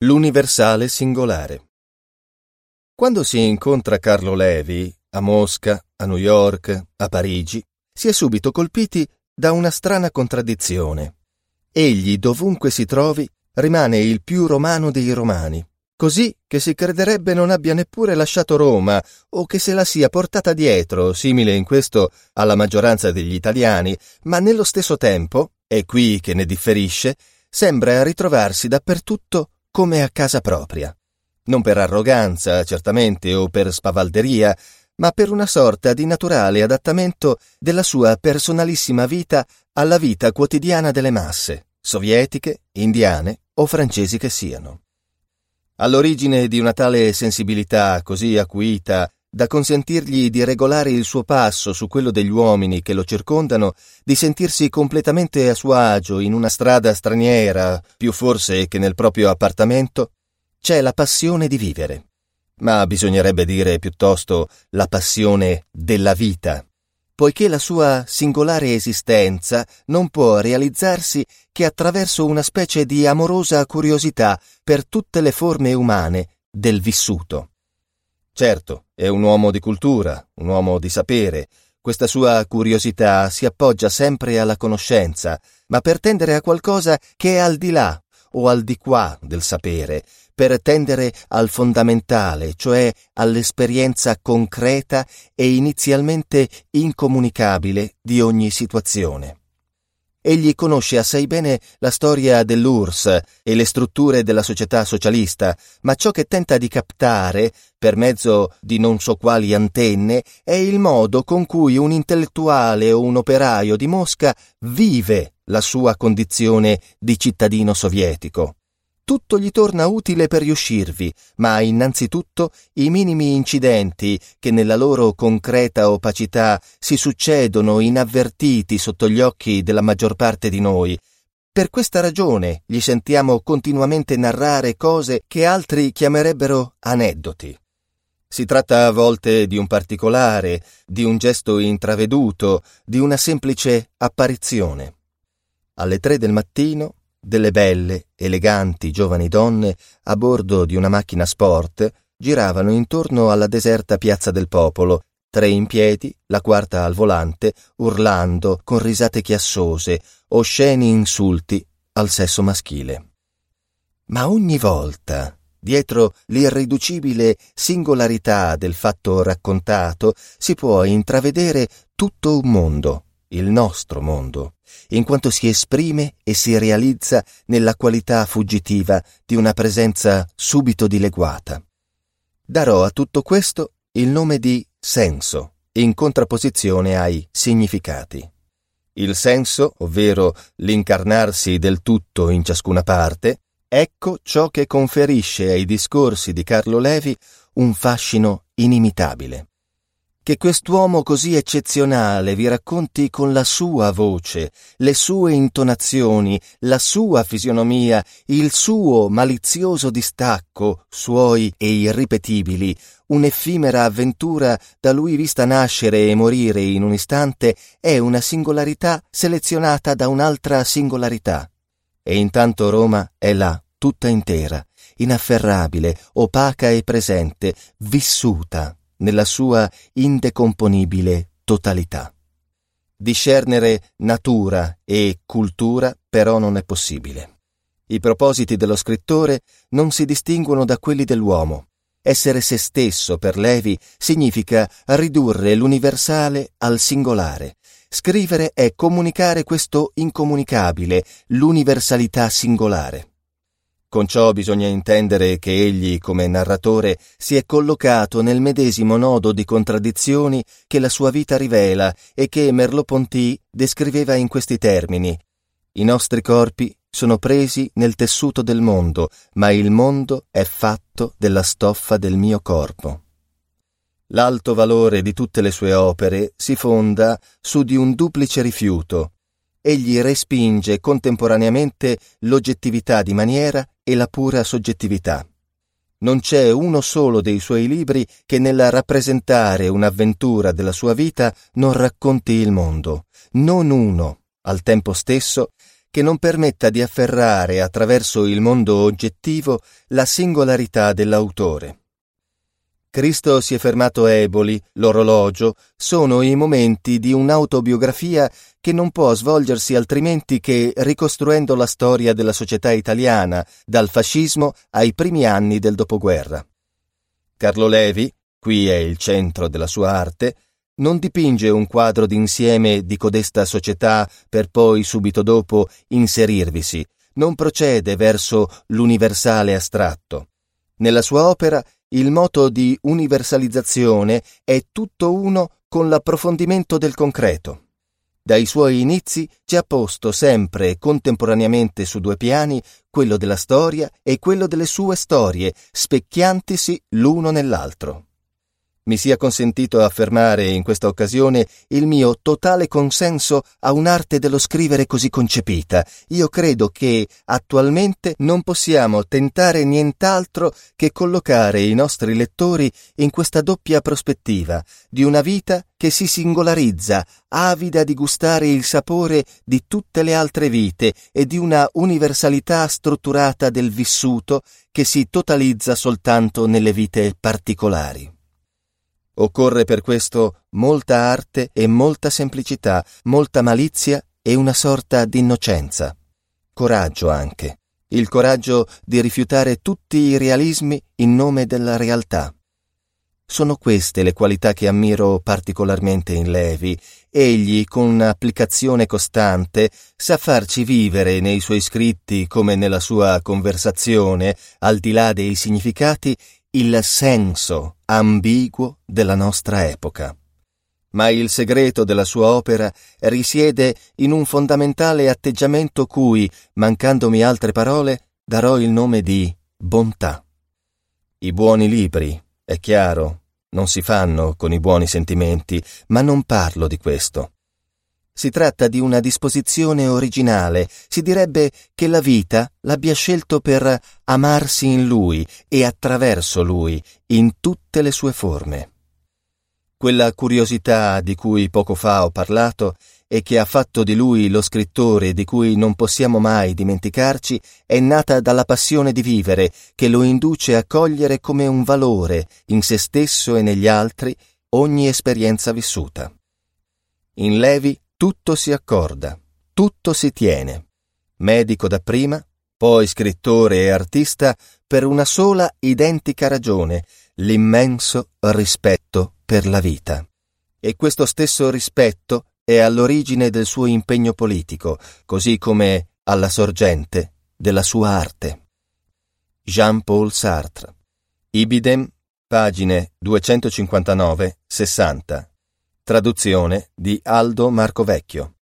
L'universale singolare. Quando si incontra Carlo Levi, a Mosca, a New York, a Parigi, si è subito colpiti da una strana contraddizione. Egli, dovunque si trovi, rimane il più romano dei romani, così che si crederebbe non abbia neppure lasciato Roma o che se la sia portata dietro, simile in questo alla maggioranza degli italiani, ma nello stesso tempo, è qui che ne differisce, sembra ritrovarsi dappertutto come a casa propria. Non per arroganza, certamente, o per spavalderia, ma per una sorta di naturale adattamento della sua personalissima vita alla vita quotidiana delle masse, sovietiche, indiane o francesi che siano. All'origine di una tale sensibilità così acuita da consentirgli di regolare il suo passo su quello degli uomini che lo circondano, di sentirsi completamente a suo agio in una strada straniera, più forse che nel proprio appartamento, c'è la passione di vivere. Ma bisognerebbe dire piuttosto la passione della vita, poiché la sua singolare esistenza non può realizzarsi che attraverso una specie di amorosa curiosità per tutte le forme umane del vissuto. Certo, è un uomo di cultura, un uomo di sapere. Questa sua curiosità si appoggia sempre alla conoscenza, ma per tendere a qualcosa che è al di là o al di qua del sapere, per tendere al fondamentale, cioè all'esperienza concreta e inizialmente incomunicabile di ogni situazione. Egli conosce assai bene la storia dell'URSS e le strutture della società socialista, ma ciò che tenta di captare, per mezzo di non so quali antenne, è il modo con cui un intellettuale o un operaio di Mosca vive la sua condizione di cittadino sovietico tutto gli torna utile per riuscirvi, ma innanzitutto i minimi incidenti che nella loro concreta opacità si succedono inavvertiti sotto gli occhi della maggior parte di noi. Per questa ragione gli sentiamo continuamente narrare cose che altri chiamerebbero aneddoti. Si tratta a volte di un particolare, di un gesto intraveduto, di una semplice apparizione. Alle tre del mattino delle belle, eleganti giovani donne a bordo di una macchina sport giravano intorno alla deserta piazza del popolo, tre in piedi, la quarta al volante, urlando con risate chiassose, osceni insulti al sesso maschile. Ma ogni volta, dietro l'irriducibile singolarità del fatto raccontato, si può intravedere tutto un mondo, il nostro mondo, in quanto si esprime e si realizza nella qualità fuggitiva di una presenza subito dileguata. Darò a tutto questo il nome di senso, in contrapposizione ai significati. Il senso, ovvero l'incarnarsi del tutto in ciascuna parte, ecco ciò che conferisce ai discorsi di Carlo Levi un fascino inimitabile che quest'uomo così eccezionale vi racconti con la sua voce, le sue intonazioni, la sua fisionomia, il suo malizioso distacco, suoi e irripetibili, un'effimera avventura da lui vista nascere e morire in un istante, è una singolarità selezionata da un'altra singolarità. E intanto Roma è là, tutta intera, inafferrabile, opaca e presente, vissuta, nella sua indecomponibile totalità. Discernere natura e cultura però non è possibile. I propositi dello scrittore non si distinguono da quelli dell'uomo. Essere se stesso per Levi significa ridurre l'universale al singolare. Scrivere è comunicare questo incomunicabile, l'universalità singolare. Con ciò bisogna intendere che egli, come narratore, si è collocato nel medesimo nodo di contraddizioni che la sua vita rivela e che Merleau-Ponty descriveva in questi termini. I nostri corpi sono presi nel tessuto del mondo, ma il mondo è fatto della stoffa del mio corpo. L'alto valore di tutte le sue opere si fonda su di un duplice rifiuto. Egli respinge contemporaneamente l'oggettività di maniera e la pura soggettività. Non c'è uno solo dei suoi libri che nel rappresentare un'avventura della sua vita non racconti il mondo, non uno, al tempo stesso, che non permetta di afferrare attraverso il mondo oggettivo la singolarità dell'autore. Cristo si è fermato eboli, l'orologio, sono i momenti di un'autobiografia che non può svolgersi altrimenti che ricostruendo la storia della società italiana, dal fascismo ai primi anni del dopoguerra. Carlo Levi, qui è il centro della sua arte, non dipinge un quadro d'insieme di codesta società per poi subito dopo inserirvisi, non procede verso l'universale astratto. Nella sua opera il moto di universalizzazione è tutto uno con l'approfondimento del concreto. Dai suoi inizi ci ha posto sempre e contemporaneamente su due piani quello della storia e quello delle sue storie, specchiantisi l'uno nell'altro. Mi sia consentito affermare in questa occasione il mio totale consenso a un'arte dello scrivere così concepita. Io credo che attualmente non possiamo tentare nient'altro che collocare i nostri lettori in questa doppia prospettiva di una vita che si singolarizza, avida di gustare il sapore di tutte le altre vite e di una universalità strutturata del vissuto che si totalizza soltanto nelle vite particolari. Occorre per questo molta arte e molta semplicità, molta malizia e una sorta di innocenza. Coraggio anche. Il coraggio di rifiutare tutti i realismi in nome della realtà. Sono queste le qualità che ammiro particolarmente in Levi. Egli, con un'applicazione costante, sa farci vivere nei suoi scritti come nella sua conversazione, al di là dei significati, il senso ambiguo della nostra epoca. Ma il segreto della sua opera risiede in un fondamentale atteggiamento cui, mancandomi altre parole, darò il nome di bontà. I buoni libri, è chiaro, non si fanno con i buoni sentimenti, ma non parlo di questo. Si tratta di una disposizione originale, si direbbe che la vita l'abbia scelto per amarsi in lui e attraverso lui, in tutte le sue forme. Quella curiosità di cui poco fa ho parlato e che ha fatto di lui lo scrittore di cui non possiamo mai dimenticarci, è nata dalla passione di vivere che lo induce a cogliere come un valore in se stesso e negli altri ogni esperienza vissuta. In Levi tutto si accorda, tutto si tiene. Medico dapprima, poi scrittore e artista per una sola identica ragione, l'immenso rispetto per la vita. E questo stesso rispetto è all'origine del suo impegno politico, così come alla sorgente della sua arte. Jean-Paul Sartre. Ibidem, pagine 259-60. Traduzione di Aldo Marcovecchio.